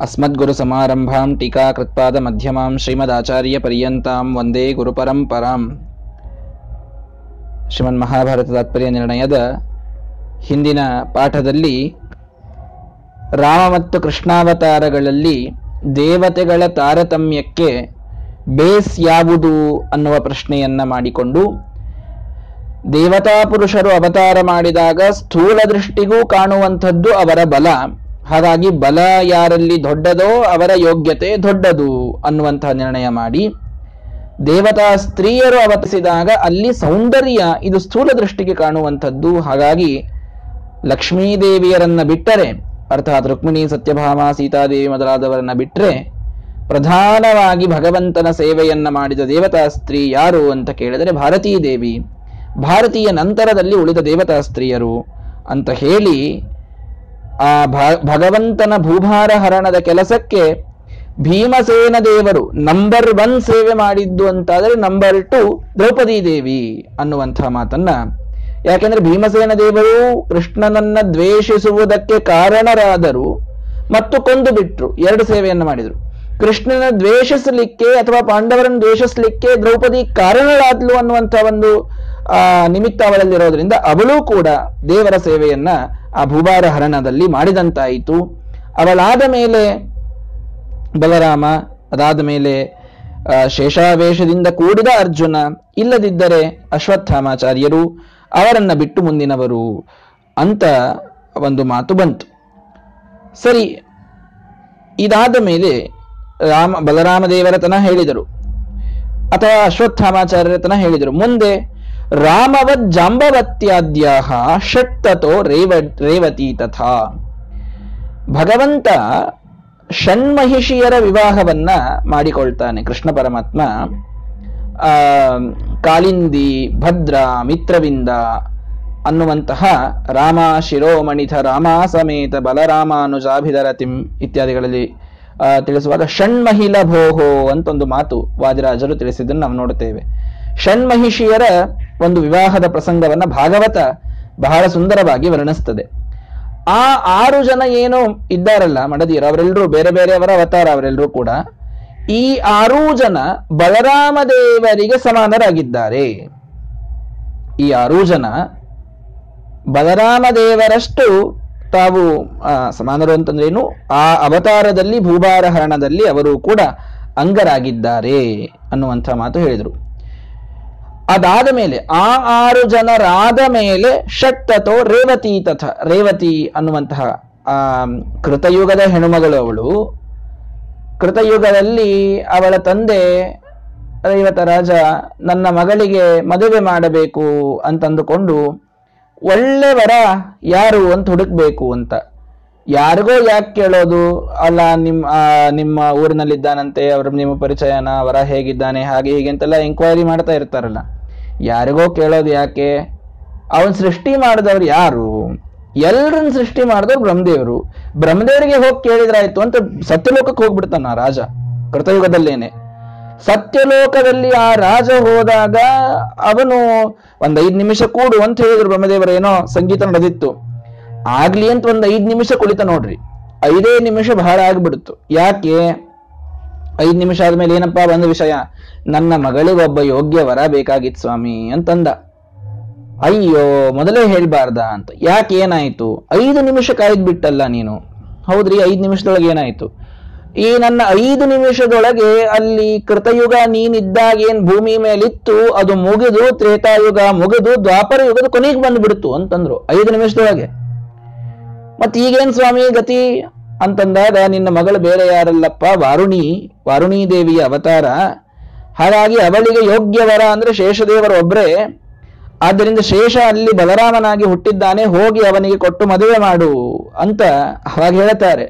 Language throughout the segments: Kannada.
अस्मद्गुरुसमारम्भां टीकाकृत्पादमध्यमां श्रीमदाचार्यपर्यन्तां ವಂದೇ ಗುರುಪರಂಪರಾಂ ಶ್ರೀಮನ್ ಮಹಾಭಾರತ ತಾತ್ಪರ್ಯ ನಿರ್ಣಯದ ಹಿಂದಿನ ಪಾಠದಲ್ಲಿ ರಾಮ ಮತ್ತು ಕೃಷ್ಣಾವತಾರಗಳಲ್ಲಿ ದೇವತೆಗಳ ತಾರತಮ್ಯಕ್ಕೆ ಬೇಸ್ ಯಾವುದು ಅನ್ನುವ ಪ್ರಶ್ನೆಯನ್ನ ಮಾಡಿಕೊಂಡು ದೇವತಾ ಪುರುಷರು ಅವತಾರ ಮಾಡಿದಾಗ ಸ್ಥೂಲ ದೃಷ್ಟಿಗೂ ಕಾಣುವಂಥದ್ದು ಅವರ ಬಲ ಹಾಗಾಗಿ ಬಲ ಯಾರಲ್ಲಿ ದೊಡ್ಡದೋ ಅವರ ಯೋಗ್ಯತೆ ದೊಡ್ಡದು ಅನ್ನುವಂತಹ ನಿರ್ಣಯ ಮಾಡಿ. ದೇವತಾ ಸ್ತ್ರೀಯರು ಅವತರಿಸಿದಾಗ ಅಲ್ಲಿ ಸೌಂದರ್ಯ ಇದು ಸ್ಥೂಲ ದೃಷ್ಟಿಗೆ ಕಾಣುವಂಥದ್ದು. ಹಾಗಾಗಿ ಲಕ್ಷ್ಮೀದೇವಿಯರನ್ನ ಬಿಟ್ಟರೆ, ಅರ್ಥಾತ್ ರುಕ್ಮಿಣಿ, ಸತ್ಯಭಾಮ, ಸೀತಾದೇವಿ ಮೊದಲಾದವರನ್ನ ಬಿಟ್ಟರೆ ಪ್ರಧಾನವಾಗಿ ಭಗವಂತನ ಸೇವೆಯನ್ನ ಮಾಡಿದ ದೇವತಾ ಸ್ತ್ರೀ ಯಾರು ಅಂತ ಕೇಳಿದರೆ ಭಾರತೀ ದೇವಿ. ಭಾರತೀಯ ನಂತರದಲ್ಲಿ ಉಳಿದ ದೇವತಾ ಸ್ತ್ರೀಯರು ಅಂತ ಹೇಳಿ ಆ ಭಗವಂತನ ಭೂಭಾರ ಹರಣದ ಕೆಲಸಕ್ಕೆ ಭೀಮಸೇನ ದೇವರು ನಂಬರ್ ಒನ್ ಸೇವೆ ಮಾಡಿದ್ದು ಅಂತಾದರೆ ನಂಬರ್ ಟು ದ್ರೌಪದಿ ದೇವಿ ಅನ್ನುವಂಥ ಮಾತನ್ನ. ಯಾಕೆಂದ್ರೆ ಭೀಮಸೇನ ದೇವರು ಕೃಷ್ಣನನ್ನ ದ್ವೇಷಿಸುವುದಕ್ಕೆ ಕಾರಣರಾದರು ಮತ್ತು ಕೊಂದು ಬಿಟ್ರು, ಎರಡು ಸೇವೆಯನ್ನು ಮಾಡಿದ್ರು. ಕೃಷ್ಣನ ದ್ವೇಷಿಸಲಿಕ್ಕೆ ಅಥವಾ ಪಾಂಡವರನ್ನು ದ್ವೇಷಿಸಲಿಕ್ಕೆ ದ್ರೌಪದಿ ಕಾರಣರಾದ್ಲು ಅನ್ನುವಂಥ ಒಂದು ಆ ನಿಮಿತ್ತ ಅವಳಲ್ಲಿರೋದ್ರಿಂದ ಅವಳು ಕೂಡ ದೇವರ ಸೇವೆಯನ್ನ ಆ ಭೂಭಾರ ಹರಣದಲ್ಲಿ ಮಾಡಿದಂತಾಯಿತು. ಅವಳಾದ ಮೇಲೆ ಬಲರಾಮ, ಅದಾದ ಮೇಲೆ ಶೇಷಾವೇಶದಿಂದ ಕೂಡಿದ ಅರ್ಜುನ, ಇಲ್ಲದಿದ್ದರೆ ಅಶ್ವತ್ಥಾಮಾಚಾರ್ಯರು ಅವರನ್ನ ಬಿಟ್ಟು ಮುಂದಿನವರು ಅಂತ ಒಂದು ಮಾತು ಬಂತು. ಸರಿ, ಇದಾದ ಮೇಲೆ ರಾಮ, ಬಲರಾಮ ದೇವರತನ ಹೇಳಿದರು. ಅಥವಾ ಅಶ್ವತ್ಥಾಮಾಚಾರ್ಯರತನ ಹೇಳಿದರು. ಮುಂದೆ ರಾಮವತ್ ಜಾಂಬವತ್ಯಾದ್ಯ ಷಟ್ಟತೋ ರೇವ ರೇವತಿ ತಥಾ ಭಗವಂತ ಷಣ್ಮಹಿಷಿಯರ ವಿವಾಹವನ್ನ ಮಾಡಿಕೊಳ್ತಾನೆ ಕೃಷ್ಣ ಪರಮಾತ್ಮ. ಕಾಲಿಂದಿ ಭದ್ರ, ಮಿತ್ರವಿಂದ ಅನ್ನುವಂತಹ ರಾಮ ಶಿರೋಮಣಿಥ ರಾಮ ಸಮೇತ ಬಲರಾಮಾನುಜಾಭಿಧರತಿಂ ಇತ್ಯಾದಿಗಳಲ್ಲಿ ತಿಳಿಸುವಾಗ ಷಣ್ಮಹಿಲ ಭೋಹೋ ಅಂತ ಒಂದು ಮಾತು ವಾದಿರಾಜರು ತಿಳಿಸಿದ್ದನ್ನು ನಾವು ನೋಡುತ್ತೇವೆ. ಷಣ್ಮಹಿಷಿಯರ ಒಂದು ವಿವಾಹದ ಪ್ರಸಂಗವನ್ನ ಭಾಗವತ ಬಹಳ ಸುಂದರವಾಗಿ ವರ್ಣಿಸ್ತದೆ. ಆ ಆರು ಜನ ಏನು ಇದ್ದಾರಲ್ಲ ಮಡದಿಯರು ಅವರೆಲ್ಲರೂ ಬೇರೆ ಬೇರೆಯವರ ಅವತಾರ ಅವರೆಲ್ಲರೂ ಕೂಡ ಈ ಆರೂ ಜನ ಬಲರಾಮ ದೇವರಿಗೆ ಸಮಾನರಾಗಿದ್ದಾರೆ. ಈ ಆರೂ ಜನ ಬಲರಾಮ ದೇವರಷ್ಟು ತಾವು ಸಮಾನರು ಅಂತಂದ್ರೇನು ಆ ಅವತಾರದಲ್ಲಿ, ಭೂಭಾರ ಹರಣದಲ್ಲಿ ಅವರು ಕೂಡ ಅಂಗರಾಗಿದ್ದಾರೆ ಅನ್ನುವಂಥ ಮಾತು ಹೇಳಿದರು. ಅದಾದ ಮೇಲೆ ಆ ಆರು ಜನರಾದ ಮೇಲೆ ಷಟ್ಟತೋ ರೇವತಿ ತಥ, ರೇವತಿ ಅನ್ನುವಂತಹ ಕೃತಯುಗದ ಹೆಣ್ಣುಮಗಳು ಅವಳು. ಕೃತಯುಗದಲ್ಲಿ ಅವಳ ತಂದೆ, ರೇವತ ರಾಜ, ನನ್ನ ಮಗಳಿಗೆ ಮದುವೆ ಮಾಡಬೇಕು ಅಂತಂದುಕೊಂಡು ಒಳ್ಳೆಯವರ ಯಾರು ಅಂತ ಹುಡುಕ್ಬೇಕು ಅಂತ. ಯಾರಿಗೋ ಯಾಕೆ ಕೇಳೋದು? ಅಲ್ಲ ನಿಮ್ಮ ನಿಮ್ಮ ಊರಿನಲ್ಲಿದ್ದಾನಂತೆ, ಅವ್ರ ನಿಮ್ಮ ಪರಿಚಯನ ಅವರ ಹೇಗಿದ್ದಾನೆ, ಹಾಗೆ ಹೀಗೆ ಅಂತೆಲ್ಲ ಎಂಕ್ವೈರಿ ಮಾಡ್ತಾ ಇರ್ತಾರಲ್ಲ. ಯಾರಿಗೋ ಕೇಳೋದು ಯಾಕೆ? ಅವನ್ ಸೃಷ್ಟಿ ಮಾಡಿದವ್ರು ಯಾರು? ಎಲ್ಲರನ್ನ ಸೃಷ್ಟಿ ಮಾಡಿದವ್ರು ಬ್ರಹ್ಮದೇವರು. ಬ್ರಹ್ಮದೇವರಿಗೆ ಹೋಗಿ ಕೇಳಿದ್ರಾಯ್ತು ಅಂತ ಸತ್ಯಲೋಕಕ್ಕೆ ಹೋಗ್ಬಿಡ್ತಾನ ಆ ರಾಜ, ಕೃತಯುಗದಲ್ಲೇನೆ. ಸತ್ಯಲೋಕದಲ್ಲಿ ಆ ರಾಜ ಹೋದಾಗ ಅವನು ಒಂದ್ ಐದ್ ನಿಮಿಷ ಕೂಡು ಅಂತ ಹೇಳಿದ್ರು ಬ್ರಹ್ಮದೇವರ ಏನೋ ಸಂಗೀತ ನಡೆದಿತ್ತು. ಆಗ್ಲಿ ಅಂತ ಒಂದು ಐದು ನಿಮಿಷ ಕುಳಿತ ನೋಡ್ರಿ. ಐದೇ ನಿಮಿಷ ಬಹಳ ಆಗ್ಬಿಡ್ತು. ಯಾಕೆ? ಐದು ನಿಮಿಷ ಆದ್ಮೇಲೆ ಏನಪ್ಪಾ ಒಂದು ವಿಷಯ? ನನ್ನ ಮಗಳಿಗೊಬ್ಬ ಯೋಗ್ಯ ವರ ಬೇಕಾಗಿತ್ತು ಸ್ವಾಮಿ ಅಂತಂದ. ಅಯ್ಯೋ, ಮೊದಲೇ ಹೇಳ್ಬಾರ್ದ ಅಂತ. ಯಾಕೆ ಏನಾಯ್ತು? ಐದು ನಿಮಿಷ ಕಾಯ್ದು ಬಿಟ್ಟಲ್ಲ ನೀನು. ಹೌದ್ರಿ, ಐದು ನಿಮಿಷದೊಳಗೆ ಏನಾಯ್ತು? ಈ ನನ್ನ ಐದು ನಿಮಿಷದೊಳಗೆ ಅಲ್ಲಿ ಕೃತಯುಗ ನೀನಿದ್ದಾಗ ಏನ್ ಭೂಮಿ ಮೇಲಿತ್ತು, ಅದು ಮುಗಿದು ತ್ರೇತಾಯುಗ ಮುಗಿದು ದ್ವಾಪರ ಯುಗದ ಕೊನೆಗೆ ಬಂದ್ಬಿಡ್ತು ಅಂತಂದ್ರು. ಐದು ನಿಮಿಷದೊಳಗೆ. ಮತ್ ಈಗೇನ್ ಸ್ವಾಮಿ ಗತಿ? ಅಂತಂದಾಗ ನಿನ್ನ ಮಗಳು ಬೇರೆ ಯಾರಲ್ಲಪ್ಪ ವಾರುಣಿ ವಾರುಣಿ ದೇವಿಯ ಅವತಾರ. ಹಾಗಾಗಿ ಅವಳಿಗೆ ಯೋಗ್ಯವರ ಅಂದ್ರೆ ಶೇಷದೇವರ ಒಬ್ಬರೇ ಆದ್ದರಿಂದ ಶೇಷ ಅಲ್ಲಿ ಬಲರಾಮನಾಗಿ ಹುಟ್ಟಿದ್ದಾನೆ, ಹೋಗಿ ಅವನಿಗೆ ಕೊಟ್ಟು ಮದುವೆ ಮಾಡು ಅಂತ ಅವಾಗ ಹೇಳ್ತಾರೆ.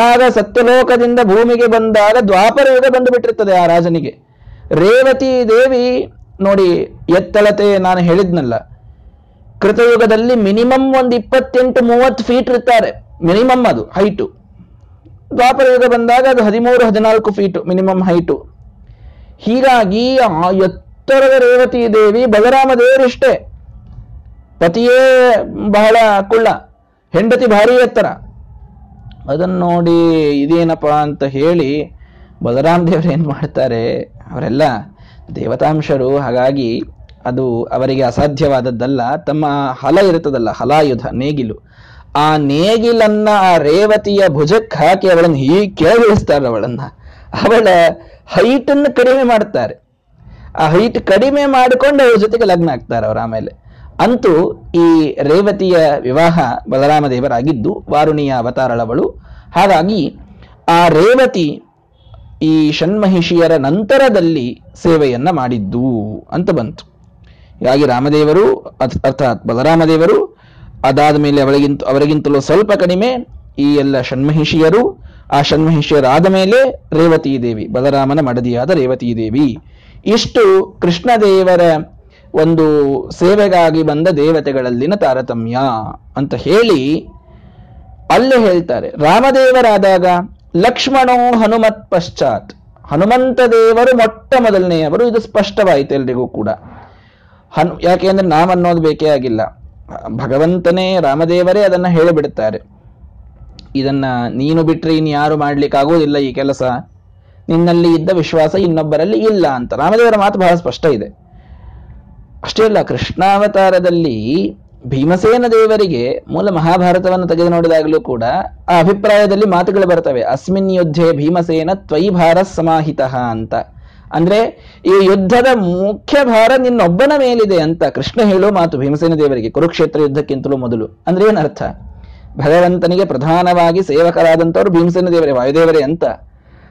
ಆಗ ಸತ್ಯಲೋಕದಿಂದ ಭೂಮಿಗೆ ಬಂದಾಗ ದ್ವಾಪರ ಯುಗ ಬಂದು ಬಿಟ್ಟಿರ್ತದೆ ಆ ರಾಜನಿಗೆ. ರೇವತಿ ದೇವಿ ನೋಡಿ ಎತ್ತಳತೆ ನಾನು ಹೇಳಿದ್ನಲ್ಲ ಕೃತಯುಗದಲ್ಲಿ ಮಿನಿಮಮ್ ಒಂದು ಇಪ್ಪತ್ತೆಂಟು ಮೂವತ್ತು ಫೀಟ್ ಇರ್ತಾರೆ. ಮಿನಿಮಮ್ ಅದು ಹೈಟು ದ್ವಾಪರ ಯುಗ ಬಂದಾಗ ಅದು ಹದಿಮೂರು, ಹದಿನಾಲ್ಕು ಫೀಟು ಮಿನಿಮಮ್ ಹೈಟು ಹೀಗಾಗಿ ಆ ಎತ್ತರದ ರೇವತಿ ದೇವಿ ಬಲರಾಮ ದೇವರಿಷ್ಟೇ ಪತಿಯೇ ಬಹಳ ಕುಳ್ಳ, ಹೆಂಡತಿ ಭಾರಿ ಎತ್ತರ. ಅದನ್ನು ನೋಡಿ ಇದೇನಪ್ಪ ಅಂತ ಹೇಳಿ ಬಲರಾಮ್ ದೇವರು ಏನು ಮಾಡ್ತಾರೆ? ಅವರೆಲ್ಲ ದೇವತಾಂಶರು, ಹಾಗಾಗಿ ಅದು ಅವರಿಗೆ ಅಸಾಧ್ಯವಾದದ್ದಲ್ಲ, ತಮ್ಮ ಹಲ ಇರುತ್ತದಲ್ಲ, ಹಲಾಯುಧ, ನೇಗಿಲು. ಆ ನೇಗಿಲನ್ನ ಆ ರೇವತಿಯ ಭುಜಕ್ಕೆ ಹಾಕಿ ಅವಳನ್ನು ಹೀಗೆ ಕೆಳಗಿಳಿಸ್ತಾರೆ ಅವಳನ್ನ. ಅವಳ ಹೈಟನ್ನು ಕಡಿಮೆ ಮಾಡ್ತಾರೆ. ಆ ಹೈಟ್ ಕಡಿಮೆ ಮಾಡಿಕೊಂಡು ಅವ್ರ ಜೊತೆಗೆ ಲಗ್ನ ಆಗ್ತಾರೆ ಅವ್ರು ಆಮೇಲೆ. ಅಂತೂ ಈ ರೇವತಿಯ ವಿವಾಹ ಬಲರಾಮ ದೇವರಾಗಿದ್ದು, ವಾರುಣಿಯ ಅವತಾರಳವಳು. ಹಾಗಾಗಿ ಆ ರೇವತಿ ಈ ಷಣ್ಮಹಿಷಿಯರ ನಂತರದಲ್ಲಿ ಸೇವೆಯನ್ನ ಮಾಡಿದ್ದು ಅಂತ ಬಂತು. ಹೀಗಾಗಿ ರಾಮದೇವರು ಅರ್ಥ್- ಅರ್ಥಾತ್ ಬಲರಾಮದೇವರು, ಅದಾದ ಮೇಲೆ ಅವರಿಗಿಂತ, ಅವರಿಗಿಂತಲೂ ಸ್ವಲ್ಪ ಕಡಿಮೆ ಈ ಎಲ್ಲ ಷಣ್ಮಹಿಷಿಯರು, ಆ ಷಣ್ಮಹಿಷಿಯರಾದ ಮೇಲೆ ರೇವತೀ ದೇವಿ, ಬಲರಾಮನ ಮಡದಿಯಾದ ರೇವತೀ ದೇವಿ. ಇಷ್ಟು ಕೃಷ್ಣದೇವರ ಒಂದು ಸೇವೆಗಾಗಿ ಬಂದ ದೇವತೆಗಳಲ್ಲಿನ ತಾರತಮ್ಯ ಅಂತ ಹೇಳಿ ಅಲ್ಲೇ ಹೇಳ್ತಾರೆ. ರಾಮದೇವರಾದಾಗ ಲಕ್ಷ್ಮಣೋ ಹನುಮತ್ ಪಶ್ಚಾತ್. ಹನುಮಂತ ದೇವರು ಮೊಟ್ಟ ಮೊದಲನೆಯವರು, ಇದು ಸ್ಪಷ್ಟವಾಯಿತು ಎಲ್ರಿಗೂ ಕೂಡ. ಹನು ನಾಮ ಅನ್ನೋದು ಬೇಕೇ ಆಗಿಲ್ಲ. ಭಗವಂತನೇ ರಾಮದೇವರೇ ಅದನ್ನ ಹೇಳಿಬಿಡುತ್ತಾರೆ. ಇದನ್ನ ನೀನು ಬಿಟ್ರೆ ಇನ್ ಯಾರು ಮಾಡ್ಲಿಕ್ಕಾಗೋದಿಲ್ಲ ಈ ಕೆಲಸ? ನಿನ್ನಲ್ಲಿ ಇದ್ದ ವಿಶ್ವಾಸ ಇನ್ನೊಬ್ಬರಲ್ಲಿ ಇಲ್ಲ ಅಂತ. ರಾಮದೇವರ ಮಾತು ಬಹಳ ಸ್ಪಷ್ಟ ಇದೆ. ಅಷ್ಟೇ ಅಲ್ಲ, ಕೃಷ್ಣಾವತಾರದಲ್ಲಿ ಭೀಮಸೇನ ದೇವರಿಗೆ ಮೂಲ ಮಹಾಭಾರತವನ್ನು ತೆಗೆದು ನೋಡಿದಾಗಲೂ ಕೂಡ ಆ ಅಭಿಪ್ರಾಯದಲ್ಲಿ ಮಾತುಗಳು ಬರ್ತವೆ. ಅಸ್ಮಿನ್ ಯುದ್ಧೆ ಭೀಮಸೇನ ತ್ವಯಿ ಭಾರ ಸಮಾಹಿತ ಅಂತ. ಅಂದ್ರೆ ಈ ಯುದ್ಧದ ಮುಖ್ಯ ಭಾರ ನಿನ್ನೊಬ್ಬನ ಮೇಲಿದೆ ಅಂತ ಕೃಷ್ಣ ಹೇಳೋ ಮಾತು ಭೀಮಸೇನ ದೇವರಿಗೆ, ಕುರುಕ್ಷೇತ್ರ ಯುದ್ಧಕ್ಕಿಂತಲೂ ಮೊದಲು. ಅಂದ್ರೆ ಏನರ್ಥ? ಭಗವಂತನಿಗೆ ಪ್ರಧಾನವಾಗಿ ಸೇವಕರಾದಂಥವ್ರು ಭೀಮಸೇನ ದೇವರೇ, ವಾಯುದೇವರೇ ಅಂತ.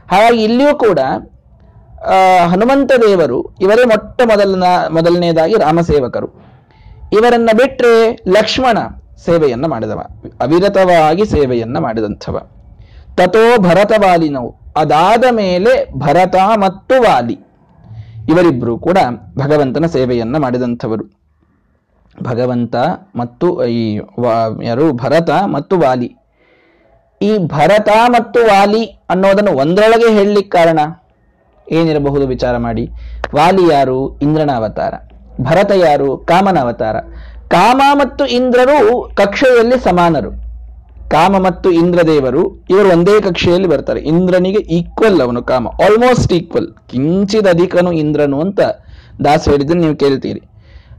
ಹಾಗಾಗಿ ಇಲ್ಲಿಯೂ ಕೂಡ ಹನುಮಂತ ದೇವರು ಇವರೇ ಮೊಟ್ಟ ಮೊದಲನ, ಮೊದಲನೇದಾಗಿ ರಾಮಸೇವಕರು. ಇವರನ್ನ ಬಿಟ್ಟರೆ ಲಕ್ಷ್ಮಣ ಸೇವೆಯನ್ನ ಮಾಡಿದವ, ಅವಿರತವಾಗಿ ಸೇವೆಯನ್ನ ಮಾಡಿದಂಥವ. ತಥೋ ಭರತ ವಾಲಿನವು ಅದಾದ ಮೇಲೆ ಭರತ ಮತ್ತು ವಾಲಿ ಇವರಿಬ್ಬರೂ ಕೂಡ ಭಗವಂತನ ಸೇವೆಯನ್ನು ಮಾಡಿದಂಥವರು. ಭಗವಂತ ಮತ್ತು ಈ ಯಾರು, ಭರತ ಮತ್ತು ವಾಲಿ. ಈ ಭರತ ಮತ್ತು ವಾಲಿ ಅನ್ನೋದನ್ನು ಒಂದರೊಳಗೆ ಹೇಳಲಿಕ್ಕೆ ಕಾರಣ? ಏನಿರಬಹುದು ವಿಚಾರ ಮಾಡಿ. ವಾಲಿ ಯಾರು? ಇಂದ್ರನ ಅವತಾರ. ಭರತ ಯಾರು? ಕಾಮನ ಅವತಾರ. ಕಾಮ ಮತ್ತು ಇಂದ್ರರು ಕಕ್ಷೆಯಲ್ಲಿ ಸಮಾನರು. ಕಾಮ ಮತ್ತು ಇಂದ್ರದೇವರು ಇವರು ಒಂದೇ ಕಕ್ಷೆಯಲ್ಲಿ ಬರ್ತಾರೆ. ಇಂದ್ರನಿಗೆ ಈಕ್ವಲ್ ಅವನು ಕಾಮ ಆಲ್ಮೋಸ್ಟ್ ಈಕ್ವಲ್ ಕಿಂಚಿದ ಅಧಿಕನು ಇಂದ್ರನು ಅಂತ ದಾಸ್ ಹೇಳಿದ್ದನ್ನು ನೀವು ಕೇಳ್ತೀರಿ.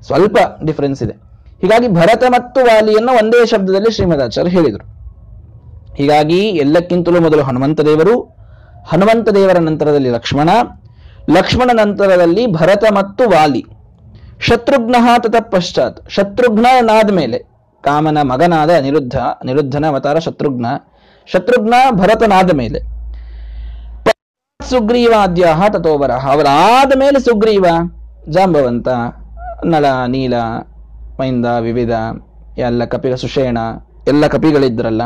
ಸ್ವಲ್ಪ ಡಿಫರೆನ್ಸ್ ಇದೆ. ಹೀಗಾಗಿ ಭರತ ಮತ್ತು ವಾಲಿಯನ್ನು ಒಂದೇ ಶಬ್ದದಲ್ಲಿ ಶ್ರೀಮದಾಚಾರ್ಯ ಹೇಳಿದರು. ಹೀಗಾಗಿ ಎಲ್ಲಕ್ಕಿಂತಲೂ ಮೊದಲು ಹನುಮಂತ ದೇವರು, ಹನುಮಂತ ದೇವರ ನಂತರದಲ್ಲಿ ಲಕ್ಷ್ಮಣ ಲಕ್ಷ್ಮಣ ನಂತರದಲ್ಲಿ ಭರತ ಮತ್ತು ವಾಲಿ. ಶತ್ರುಘ್ನ ತತ ಪಶ್ಚಾತ್. ಶತ್ರುಘ್ನನಾದ ಮೇಲೆ ಕಾಮನ ಮಗನಾದ ಅನಿರುದ್ಧ ಅನಿರುದ್ಧನ ಅವತಾರ ಶತ್ರುಘ್ನ. ಶತ್ರುಘ್ನ ಭರತನಾದ ಮೇಲೆ. ಸುಗ್ರೀವಾದ್ಯ ತಥೋವರ ಅವರಾದ ಮೇಲೆ ಸುಗ್ರೀವ, ಜಾಂಬವಂತ, ನಳ, ನೀಲ, ಮೈಂದ, ವಿವಿಧ, ಎಲ್ಲ ಕಪಿಗ ಸುಷೇಣ, ಎಲ್ಲ ಕಪಿಗಳಿದ್ರಲ್ಲ,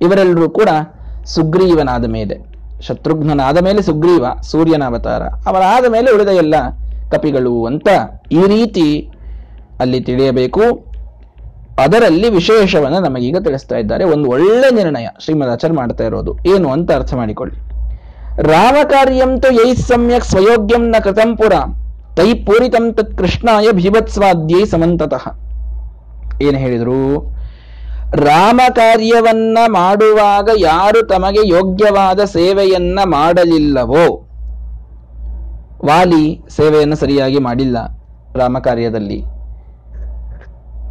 ಇವರೆಲ್ಲರೂ ಕೂಡ ಸುಗ್ರೀವನಾದ ಮೇಲೆ. ಶತ್ರುಘ್ನನಾದ ಮೇಲೆ ಸುಗ್ರೀವ, ಸೂರ್ಯನ ಅವತಾರ. ಅವರಾದ ಮೇಲೆ ಉಳಿದ ಎಲ್ಲ ಕಪಿಗಳು ಅಂತ ಈ ರೀತಿ ಅಲ್ಲಿ ತಿಳಿಯಬೇಕು. ಅದರಲ್ಲಿ ವಿಶೇಷವನ್ನು ನಮಗೀಗ ತಿಳಿಸ್ತಾ ಇದ್ದಾರೆ. ಒಂದು ಒಳ್ಳೆ ನಿರ್ಣಯ ಶ್ರೀಮದಾಚಾರ್ಯ ಮಾಡ್ತಾ ಇರೋದು. ಏನು ಅಂತ ಅರ್ಥ ಮಾಡಿಕೊಳ್ಳಿ. ರಾಮಕಾರ್ಯಂ ತು ಯೈ ಸಮ್ಯಕ್ ಸ್ವಯೋಗ್ಯಂ ನ ಕೃತಂ ಪುರ. ತೈ ಪೂರಿತಂ ತತ್ ಕೃಷ್ಣಾಯ ಭೀಭತ್ಸ್ವಾದ್ಯೈ ಸಮಂತತಃ. ಏನು ಹೇಳಿದ್ರು? ರಾಮ ಕಾರ್ಯವನ್ನ ಮಾಡುವಾಗ ಯಾರು ತಮಗೆ ಯೋಗ್ಯವಾದ ಸೇವೆಯನ್ನ ಮಾಡಲಿಲ್ಲವೋ? ವಾಲಿ ಸೇವೆಯನ್ನು ಸರಿಯಾಗಿ ಮಾಡಿಲ್ಲ ರಾಮ ಕಾರ್ಯದಲ್ಲಿ.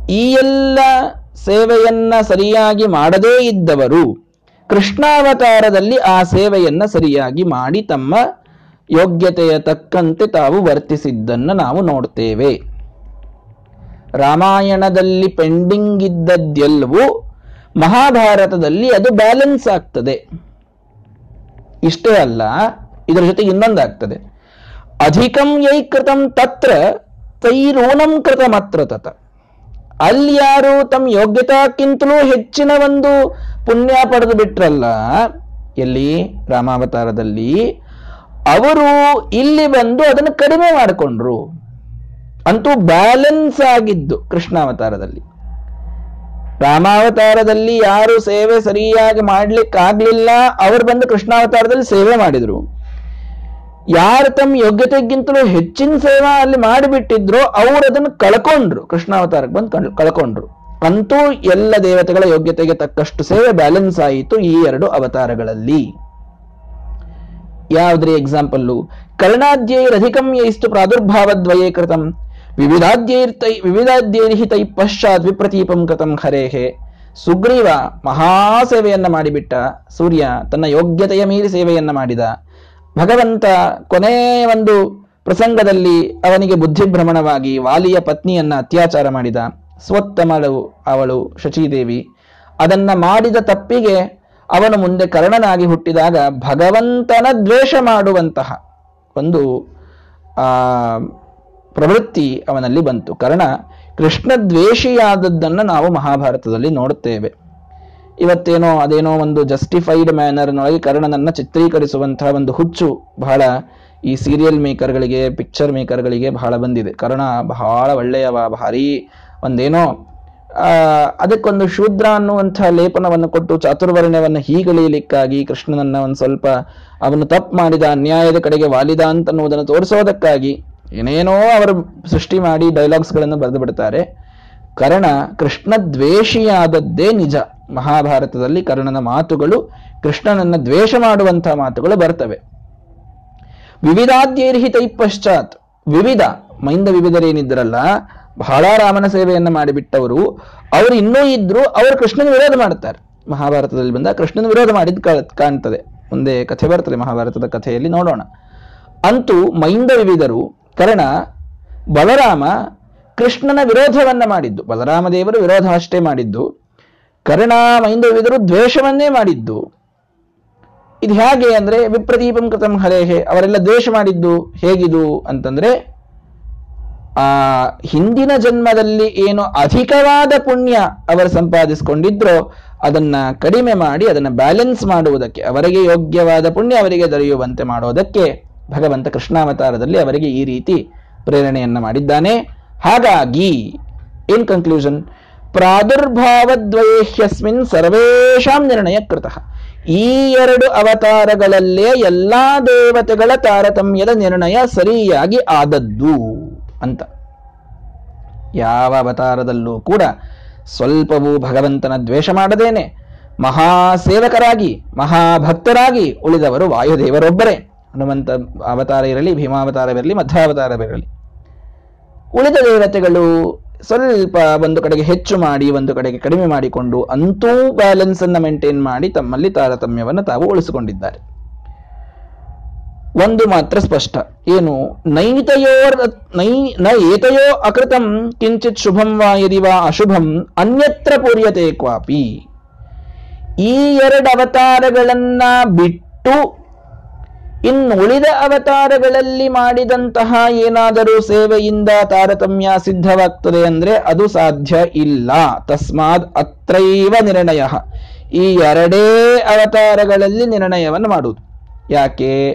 ಈ ಎಲ್ಲ ಸೇವೆಯನ್ನ ಸರಿಯಾಗಿ ಮಾಡದೇ ಇದ್ದವರು ಕೃಷ್ಣಾವತಾರದಲ್ಲಿ ಆ ಸೇವೆಯನ್ನ ಸರಿಯಾಗಿ ಮಾಡಿ ತಮ್ಮ ಯೋಗ್ಯತೆಯ ತಕ್ಕಂತೆ ತಾವು ವರ್ತಿಸಿದ್ದನ್ನು ನಾವು ನೋಡ್ತೇವೆ. ರಾಮಾಯಣದಲ್ಲಿ ಪೆಂಡಿಂಗ್ ಇದ್ದದ್ದೆಲ್ಲವೂ ಮಹಾಭಾರತದಲ್ಲಿ ಅದು ಬ್ಯಾಲೆನ್ಸ್ ಆಗ್ತದೆ. ಇಷ್ಟೇ ಅಲ್ಲ, ಇದರ ಜೊತೆಗೆ ಇನ್ನೊಂದಾಗ್ತದೆ. ಅಧಿಕಂ ಯೈ ಕೃತಂ ತತ್ರ ತೈರೂನಂ ಕೃತಮತ್ರ ತತ. ಅಲ್ಲಿ ಯಾರು ತಮ್ಮ ಯೋಗ್ಯತಾಕ್ಕಿಂತಲೂ ಹೆಚ್ಚಿನ ಒಂದು ಪುಣ್ಯ ಪಡೆದು ಬಿಟ್ರಲ್ಲ, ಎಲ್ಲಿ ರಾಮಾವತಾರದಲ್ಲಿ, ಅವರು ಇಲ್ಲಿ ಬಂದು ಅದನ್ನು ಕಡಿಮೆ ಮಾಡಿಕೊಂಡ್ರು. ಅಂತೂ ಬ್ಯಾಲೆನ್ಸ್ ಆಗಿದ್ದು ಕೃಷ್ಣಾವತಾರದಲ್ಲಿ. ರಾಮಾವತಾರದಲ್ಲಿ ಯಾರು ಸೇವೆ ಸರಿಯಾಗಿ ಮಾಡ್ಲಿಕ್ಕಾಗ್ಲಿಲ್ಲ, ಅವರು ಬಂದು ಕೃಷ್ಣಾವತಾರದಲ್ಲಿ ಸೇವೆ ಮಾಡಿದ್ರು. ಯಾರು ತಮ್ಮ ಯೋಗ್ಯತೆಗಿಂತಲೂ ಹೆಚ್ಚಿನ ಸೇವಾ ಅಲ್ಲಿ ಮಾಡಿಬಿಟ್ಟಿದ್ರೋ ಅವ್ರು ಅದನ್ನು ಕಳ್ಕೊಂಡ್ರು. ಕೃಷ್ಣಾವತಾರಕ್ಕೆ ಬಂದು ಕಳ್- ಕಳ್ಕೊಂಡ್ರು. ಅಂತೂ ಎಲ್ಲ ದೇವತೆಗಳ ಯೋಗ್ಯತೆಗೆ ತಕ್ಕಷ್ಟು ಸೇವೆ ಬ್ಯಾಲೆನ್ಸ್ ಆಯಿತು ಈ ಎರಡು ಅವತಾರಗಳಲ್ಲಿ. ಯಾವುದ್ರಿ ಎಕ್ಸಾಂಪಲ್ಲು ಕರ್ಣಾದ್ಯೈರಧಿಕಂ ಯೈಸ್ತು ಪ್ರಾದುರ್ಭಾವದ್ವಯೇ ಕೃತಂ ವಿವಿಧಾಧ್ಯೈರ್ತೈ ವಿವಿಧಾದ್ಯೈರ್ಹಿ ತೈ ಪಶ್ಚಾತ್ ವಿಪ್ರತೀಪಂ ಕೃತಂ ಹರೇಹೆ. ಸುಗ್ರೀವ ಮಹಾಸೇವೆಯನ್ನ ಮಾಡಿಬಿಟ್ಟ. ಸೂರ್ಯ ತನ್ನ ಯೋಗ್ಯತೆಯ ಮೀರಿ ಸೇವೆಯನ್ನ ಮಾಡಿದ. ಭಗವಂತ ಕೊನೆಯ ಒಂದು ಪ್ರಸಂಗದಲ್ಲಿ ಅವನಿಗೆ ಬುದ್ಧಿಭ್ರಮಣವಾಗಿ ವಾಲಿಯ ಪತ್ನಿಯನ್ನ ಅತ್ಯಾಚಾರ ಮಾಡಿದ. ಸ್ವತ್ತಮಳು ಅವಳು ಶಚೀದೇವಿ. ಅದನ್ನ ಮಾಡಿದ ತಪ್ಪಿಗೆ ಅವನು ಮುಂದೆ ಕರ್ಣನಾಗಿ ಹುಟ್ಟಿದಾಗ ಭಗವಂತನ ದ್ವೇಷ ಮಾಡುವಂತಹ ಒಂದು, ಆ, ಪ್ರವೃತ್ತಿ ಅವನಲ್ಲಿ ಬಂತು. ಕರ್ಣ ಕೃಷ್ಣ ದ್ವೇಷಿಯಾದದ್ದನ್ನು ನಾವು ಮಹಾಭಾರತದಲ್ಲಿ ನೋಡುತ್ತೇವೆ. ಇವತ್ತೇನೋ, ಅದೇನೋ ಒಂದು ಜಸ್ಟಿಫೈಡ್ ಮ್ಯಾನರ್ನೊಳಗೆ ಕರ್ಣನನ್ನು ಚಿತ್ರೀಕರಿಸುವಂತಹ ಒಂದು ಹುಚ್ಚು ಬಹಳ ಈ ಸೀರಿಯಲ್ ಮೇಕರ್ಗಳಿಗೆ ಪಿಕ್ಚರ್ ಮೇಕರ್ಗಳಿಗೆ ಬಹಳ ಬಂದಿದೆ. ಕರ್ಣ ಬಹಳ ಒಳ್ಳೆಯವ, ಭಾರಿ ಒಂದೇನೋ ಅದಕ್ಕೊಂದು ಶೂದ್ರ ಅನ್ನುವಂಥ ಲೇಪನವನ್ನು ಕೊಟ್ಟು ಚಾತುರ್ವರ್ಣ್ಯವನ್ನು ಹೀಗಳಿಯಲಿಕ್ಕಾಗಿ ಕೃಷ್ಣನನ್ನ ಒಂದು ಸ್ವಲ್ಪ ಅವನು ತಪ್ಪು ಮಾಡಿದ, ಅನ್ಯಾಯದ ಕಡೆಗೆ ವಾಲಿದ ಅಂತನ್ನುವುದನ್ನು ತೋರಿಸೋದಕ್ಕಾಗಿ ಏನೇನೋ ಅವರು ಸೃಷ್ಟಿ ಮಾಡಿ ಡೈಲಾಗ್ಸ್ಗಳನ್ನು ಬರೆದು ಬಿಡ್ತಾರೆ. ಕರ್ಣ ಕೃಷ್ಣ ದ್ವೇಷಿಯಾದದ್ದೇ ನಿಜ. ಮಹಾಭಾರತದಲ್ಲಿ ಕರ್ಣನ ಮಾತುಗಳು ಕೃಷ್ಣನನ್ನ ದ್ವೇಷ ಮಾಡುವಂತಹ ಮಾತುಗಳು ಬರ್ತವೆ. ವಿವಿಧಾದ್ಯರ್ಹಿತೈ ಪಶ್ಚಾತ್ ವಿವಿಧ, ಮೈಂದ ವಿವಿಧರೇನಿದ್ರಲ್ಲ, ಬಹಳ ರಾಮನ ಸೇವೆಯನ್ನು ಮಾಡಿಬಿಟ್ಟವರು, ಅವರು ಇನ್ನೂ ಇದ್ರು ಅವರು ಕೃಷ್ಣನ ವಿರೋಧ ಮಾಡ್ತಾರೆ. ಮಹಾಭಾರತದಲ್ಲಿ ಬಂದ ಕೃಷ್ಣನ ವಿರೋಧ ಮಾಡಿದ್ ಕಾಣ್ತದೆ. ಮುಂದೆ ಕಥೆ ಬರ್ತದೆ ಮಹಾಭಾರತದ ಕಥೆಯಲ್ಲಿ ನೋಡೋಣ. ಅಂತೂ ಮೈಂದ ವಿವಿಧರು, ಕರ್ಣ, ಬಲರಾಮ ಕೃಷ್ಣನ ವಿರೋಧವನ್ನ ಮಾಡಿದ್ದು ಬಲರಾಮ ದೇವರು ವಿರೋಧ ಅಷ್ಟೇ ಮಾಡಿದ್ದು ಕರ್ಣ ಮೈಂದವಿದರು ದ್ವೇಷವನ್ನೇ ಮಾಡಿದ್ದು. ಇದು ಹೇಗೆ ಅಂದ್ರೆ, ವಿಪ್ರದೀಪಂ ಕೃತಂ ಹರೇಹೆ, ಅವರೆಲ್ಲ ದ್ವೇಷ ಮಾಡಿದ್ದು ಹೇಗಿದು ಅಂತಂದ್ರೆ, ಆ, ಹಿಂದಿನ ಜನ್ಮದಲ್ಲಿ ಏನು ಅಧಿಕವಾದ ಪುಣ್ಯ ಅವರು ಸಂಪಾದಿಸಿಕೊಂಡಿದ್ರೋ, ಅದನ್ನ ಕಡಿಮೆ ಮಾಡಿ, ಅದನ್ನ ಬ್ಯಾಲೆನ್ಸ್ ಮಾಡುವುದಕ್ಕೆ, ಅವರಿಗೆ ಯೋಗ್ಯವಾದ ಪುಣ್ಯ ಅವರಿಗೆ ದೊರೆಯುವಂತೆ ಮಾಡೋದಕ್ಕೆ ಭಗವಂತ ಕೃಷ್ಣಾವತಾರದಲ್ಲಿ ಅವರಿಗೆ ಈ ರೀತಿ ಪ್ರೇರಣೆಯನ್ನು ಮಾಡಿದ್ದಾನೆ. ಹಾಗಾಗಿ ಇನ್ ಕನ್ಕ್ಲೂಷನ್ ಪ್ರಾದುರ್ಭಾವದ್ವಯೇಹ್ಯಸ್ಮಿನ್ ಸರ್ವೇಷಾಂ ನಿರ್ಣಯ ಕೃತ ಈ ಎರಡು ಅವತಾರಗಳಲ್ಲೇ ಎಲ್ಲಾ ದೇವತೆಗಳ ತಾರತಮ್ಯದ ನಿರ್ಣಯ ಸರಿಯಾಗಿ ಆದದ್ದು ಅಂತ. ಯಾವ ಅವತಾರದಲ್ಲೂ ಕೂಡ ಸ್ವಲ್ಪವೂ ಭಗವಂತನ ದ್ವೇಷ ಮಾಡದೇನೆ. ಮಹಾಸೇವಕರಾಗಿ, ಮಹಾಭಕ್ತರಾಗಿ ಉಳಿದವರು ವಾಯುದೇವರೊಬ್ಬರೇ. ಹನುಮಂತ ಅವತಾರ ಇರಲಿ, ಭೀಮಾವತಾರವಿರಲಿ, ಮಧ್ಯಾವತಾರವಿರಲಿ. ಉಳಿದ ದೇವತೆಗಳು ಸ್ವಲ್ಪ ಒಂದು ಕಡೆಗೆ ಹೆಚ್ಚು ಮಾಡಿ, ಒಂದು ಕಡೆಗೆ ಕಡಿಮೆ ಮಾಡಿಕೊಂಡು ಅಂತೂ ಬ್ಯಾಲೆನ್ಸ್ ಅನ್ನು ಮೇಂಟೈನ್ ಮಾಡಿ ತಮ್ಮಲ್ಲಿ ತಾರತಮ್ಯವನ್ನು ತಾವು ಉಳಿಸಿಕೊಂಡಿದ್ದಾರೆ. ಒಂದು ಮಾತ್ರ ಸ್ಪಷ್ಟ. ಏನು? ನೈತಯೋ ನೈ ನ ಏತಯೋ ಅಕೃತಂ ಕಿಂಚಿತ್ ಶುಭಂ ವಾ ಯದಿ ಅಶುಭಂ ಅನ್ಯತ್ರ ಪೂರ್ಯತೆ ಕ್ವಾಪಿ. ಈ ಎರಡು ಅವತಾರಗಳನ್ನ ಬಿಟ್ಟು ಇನ್ನು ಉಳಿದ ಅವತಾರಗಳಲ್ಲಿ ಮಾಡಿದಂತಹ ಏನಾದರೂ ಸೇವೆಯಿಂದ ತಾರತಮ್ಯ ಸಿದ್ಧವಾಗ್ತದೆ ಅಂದ್ರೆ ಅದು ಸಾಧ್ಯ ಇಲ್ಲ. ತಸ್ಮಾದ್ ಅತ್ರೈವ ನಿರ್ಣಯ. ಈ ಎರಡೇ ಅವತಾರಗಳಲ್ಲಿ ನಿರ್ಣಯವನ್ನು ಮಾಡುವುದು. ಯಾಕೆ?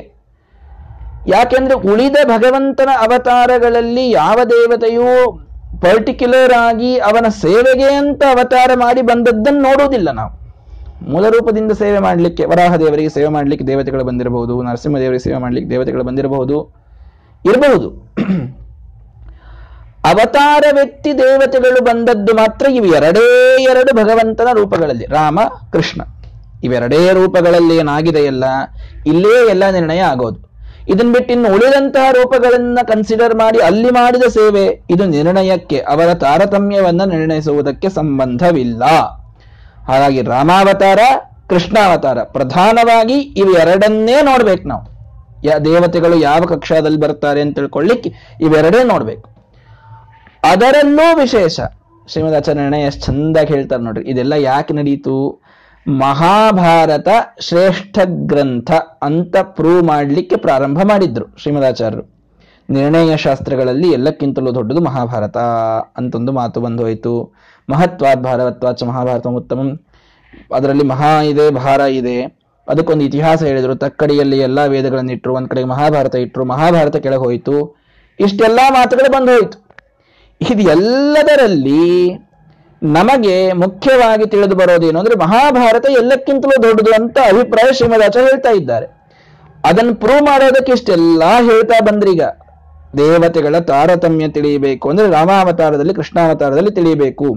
ಯಾಕೆಂದ್ರೆ ಉಳಿದ ಭಗವಂತನ ಅವತಾರಗಳಲ್ಲಿ ಯಾವ ದೇವತೆಯೂ ಪರ್ಟಿಕ್ಯುಲರ್ ಆಗಿ ಅವನ ಸೇವೆಗೆ ಅಂತ ಅವತಾರ ಮಾಡಿ ಬಂದದ್ದನ್ನು ನೋಡೋದಿಲ್ಲ ನಾವು. ಮೂಲ ರೂಪದಿಂದ ಸೇವೆ ಮಾಡಲಿಕ್ಕೆ ವರಾಹ ದೇವರಿಗೆ ಸೇವೆ ಮಾಡಲಿಕ್ಕೆ ದೇವತೆಗಳು ಬಂದಿರಬಹುದು ನರಸಿಂಹ ದೇವರಿಗೆ ಸೇವೆ ಮಾಡಲಿಕ್ಕೆ ದೇವತೆಗಳು ಬಂದಿರಬಹುದು, ಇರಬಹುದು. ಅವತಾರ ವ್ಯಕ್ತಿ ದೇವತೆಗಳು ಬಂದದ್ದು ಮಾತ್ರ ಇವು ಎರಡೇ ಎರಡು ಭಗವಂತನ ರೂಪಗಳಲ್ಲಿ, ರಾಮ, ಕೃಷ್ಣ. ಇವೆರಡೇ ರೂಪಗಳಲ್ಲಿ ಏನಾಗಿದೆಯಲ್ಲ ಇಲ್ಲೇ ಎಲ್ಲ ನಿರ್ಣಯ ಆಗೋದು. ಇದನ್ ಬಿಟ್ಟು ಇನ್ನು ಉಳಿದಂತಹ ರೂಪಗಳನ್ನ ಕನ್ಸಿಡರ್ ಮಾಡಿ ಅಲ್ಲಿ ಮಾಡಿದ ಸೇವೆ, ಇದು ನಿರ್ಣಯಕ್ಕೆ, ಅವರ ತಾರತಮ್ಯವನ್ನ ನಿರ್ಣಯಿಸುವುದಕ್ಕೆ ಸಂಬಂಧವಿಲ್ಲ. ಹಾಗಾಗಿ ರಾಮಾವತಾರ, ಕೃಷ್ಣಾವತಾರ. ಪ್ರಧಾನವಾಗಿ ಇವೆರಡನ್ನೇ ನೋಡ್ಬೇಕು ನಾವು. ದೇವತೆಗಳು ಯಾವ ಕಕ್ಷಾದಲ್ಲಿ ಬರ್ತಾರೆ ಅಂತ ತಿಳ್ಕೊಳ್ಳಿಕ್ಕೆ ಇವೆರಡೇ ನೋಡ್ಬೇಕು. ಅದರಲ್ಲೂ ವಿಶೇಷ ಶ್ರೀಮದ್ ಆಚಾರ್ಯ ನಿರ್ಣಯ ಎಷ್ಟು ಚಂದಾಗಿ ಹೇಳ್ತಾರೆ ನೋಡ್ರಿ. ಇದೆಲ್ಲ ಯಾಕೆ ನಡೀತು? ಮಹಾಭಾರತ ಶ್ರೇಷ್ಠ ಗ್ರಂಥ ಅಂತ ಪ್ರೂವ್ ಮಾಡಲಿಕ್ಕೆ ಪ್ರಾರಂಭ ಮಾಡಿದ್ರು ಶ್ರೀಮದಾಚಾರ್ಯರು. ನಿರ್ಣಯ ಶಾಸ್ತ್ರಗಳಲ್ಲಿ ಎಲ್ಲಕ್ಕಿಂತಲೂ ದೊಡ್ಡದು ಮಹಾಭಾರತ ಅಂತೊಂದು ಮಾತು ಬಂದು ಹೋಯಿತು ಮಹತ್ವಾದ್ ಭಾರವತ್ವಾಚ ಮಹಾಭಾರತ ಉತ್ತಮಂ. ಅದರಲ್ಲಿ ಮಹಾ ಇದೆ, ಭಾರ ಇದೆ. ಅದಕ್ಕೊಂದು ಇತಿಹಾಸ ಹೇಳಿದ್ರು, ತಕ್ಕಡಿಯಲ್ಲಿ ಎಲ್ಲಾ ವೇದಗಳನ್ನು ಇಟ್ಟರು ಒಂದ್ ಕಡೆಗೆ ಮಹಾಭಾರತ ಇಟ್ಟರು ಮಹಾಭಾರತ ಕೆಳಗೆ ಹೋಯಿತು. ಇಷ್ಟೆಲ್ಲಾ ಮಾತುಗಳು ಬಂದು ಹೋಯಿತು. ಇದೆಲ್ಲದರಲ್ಲಿ ನಮಗೆ ಮುಖ್ಯವಾಗಿ ತಿಳಿದು ಬರೋದೇನು ಅಂದ್ರೆ ಮಹಾಭಾರತ ಎಲ್ಲಕ್ಕಿಂತಲೂ ದೊಡ್ಡದು ಅಂತ ಅಭಿಪ್ರಾಯ ಶ್ರೀಮದಾಚಾರ್ಯ ಹೇಳ್ತಾ ಇದ್ದಾರೆ. ಅದನ್ನು ಪ್ರೂವ್ ಮಾಡೋದಕ್ಕೆ ಇಷ್ಟೆಲ್ಲ ಹೇಳ್ತಾ ಬಂದ್ರೀಗ. ದೇವತೆಗಳ ತಾರತಮ್ಯ ತಿಳಿಯಬೇಕು ಅಂದ್ರೆ ರಾಮಾವತಾರದಲ್ಲಿ, ಕೃಷ್ಣಾವತಾರದಲ್ಲಿ ತಿಳಿಯಬೇಕು.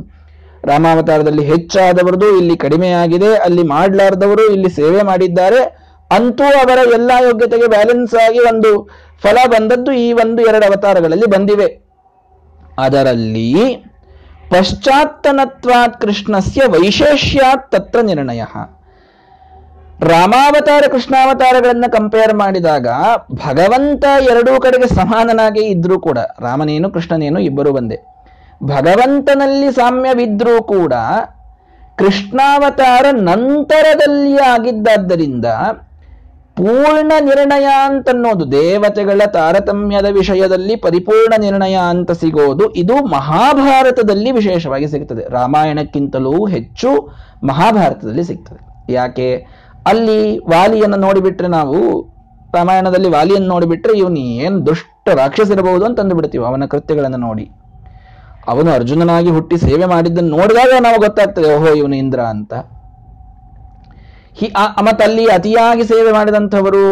ರಾಮಾವತಾರದಲ್ಲಿ ಹೆಚ್ಚಾದವರದು ಇಲ್ಲಿ ಕಡಿಮೆಯಾಗಿದೆ ಅಲ್ಲಿ ಮಾಡಲಾರ್ದವರು ಇಲ್ಲಿ ಸೇವೆ ಮಾಡಿದ್ದಾರೆ. ಅಂತೂ ಅವರ ಎಲ್ಲಾ ಯೋಗ್ಯತೆಗೆ ಬ್ಯಾಲೆನ್ಸ್ ಆಗಿ ಒಂದು ಫಲ ಬಂದದ್ದು ಈ ಒಂದು ಎರಡು ಅವತಾರಗಳಲ್ಲಿ ಬಂದಿವೆ. ಅದರಲ್ಲಿ ಪಶ್ಚಾತ್ತನತ್ವಾತ್ ಕೃಷ್ಣಸ್ಯ ವೈಶೇಷ್ಯಾತ್ ತತ್ರ ನಿರ್ಣಯ. ರಾಮಾವತಾರ, ಕೃಷ್ಣಾವತಾರಗಳನ್ನು ಕಂಪೇರ್ ಮಾಡಿದಾಗ ಭಗವಂತ ಎರಡೂ ಕಡೆಗೆ ಸಮಾನನಾಗಿ ಇದ್ರೂ ಕೂಡ, ರಾಮನೇನು, ಕೃಷ್ಣನೇನು ಇಬ್ಬರು ಬಂದೆ ಭಗವಂತನಲ್ಲಿ ಸಾಮ್ಯವಿದ್ರೂ ಕೂಡ, ಕೃಷ್ಣಾವತಾರ ನಂತರದಲ್ಲಿ ಆಗಿದ್ದಾದ್ದರಿಂದ ಪೂರ್ಣ ನಿರ್ಣಯ ಅಂತನ್ನೋದು, ದೇವತೆಗಳ ತಾರತಮ್ಯದ ವಿಷಯದಲ್ಲಿ ಪರಿಪೂರ್ಣ ನಿರ್ಣಯ ಅಂತ ಸಿಗೋದು, ಇದು ಮಹಾಭಾರತದಲ್ಲಿ ವಿಶೇಷವಾಗಿ ಸಿಗ್ತದೆ. ರಾಮಾಯಣಕ್ಕಿಂತಲೂ ಹೆಚ್ಚು ಮಹಾಭಾರತದಲ್ಲಿ ಸಿಗ್ತದೆ. ಯಾಕೆ? ಅಲ್ಲಿ ವಾಲಿಯನ್ನು ನೋಡಿಬಿಟ್ರೆ ನಾವು ರಾಮಾಯಣದಲ್ಲಿ ವಾಲಿಯನ್ನು ನೋಡಿಬಿಟ್ರೆ ಇವನು ಏನು ದುಷ್ಟ ರಾಕ್ಷಸಿರಬಹುದು ಅಂತ ಅಂದುಬಿಡ್ತೀವಿ, ಅವನ ಕೃತ್ಯಗಳನ್ನು ನೋಡಿ. ಅವನು ಅರ್ಜುನನಾಗಿ ಹುಟ್ಟಿ ಸೇವೆ ಮಾಡಿದ್ದನ್ನು ನೋಡಿದಾಗ ನಾವು ಗೊತ್ತಾಗ್ತದೆ, ಓಹೋ, ಇವನು ಇಂದ್ರ ಅಂತ. ಹಿ ಮತ್ತಲ್ಲಿ ಅತಿಯಾಗಿ ಸೇವೆ ಮಾಡಿದಂಥವರು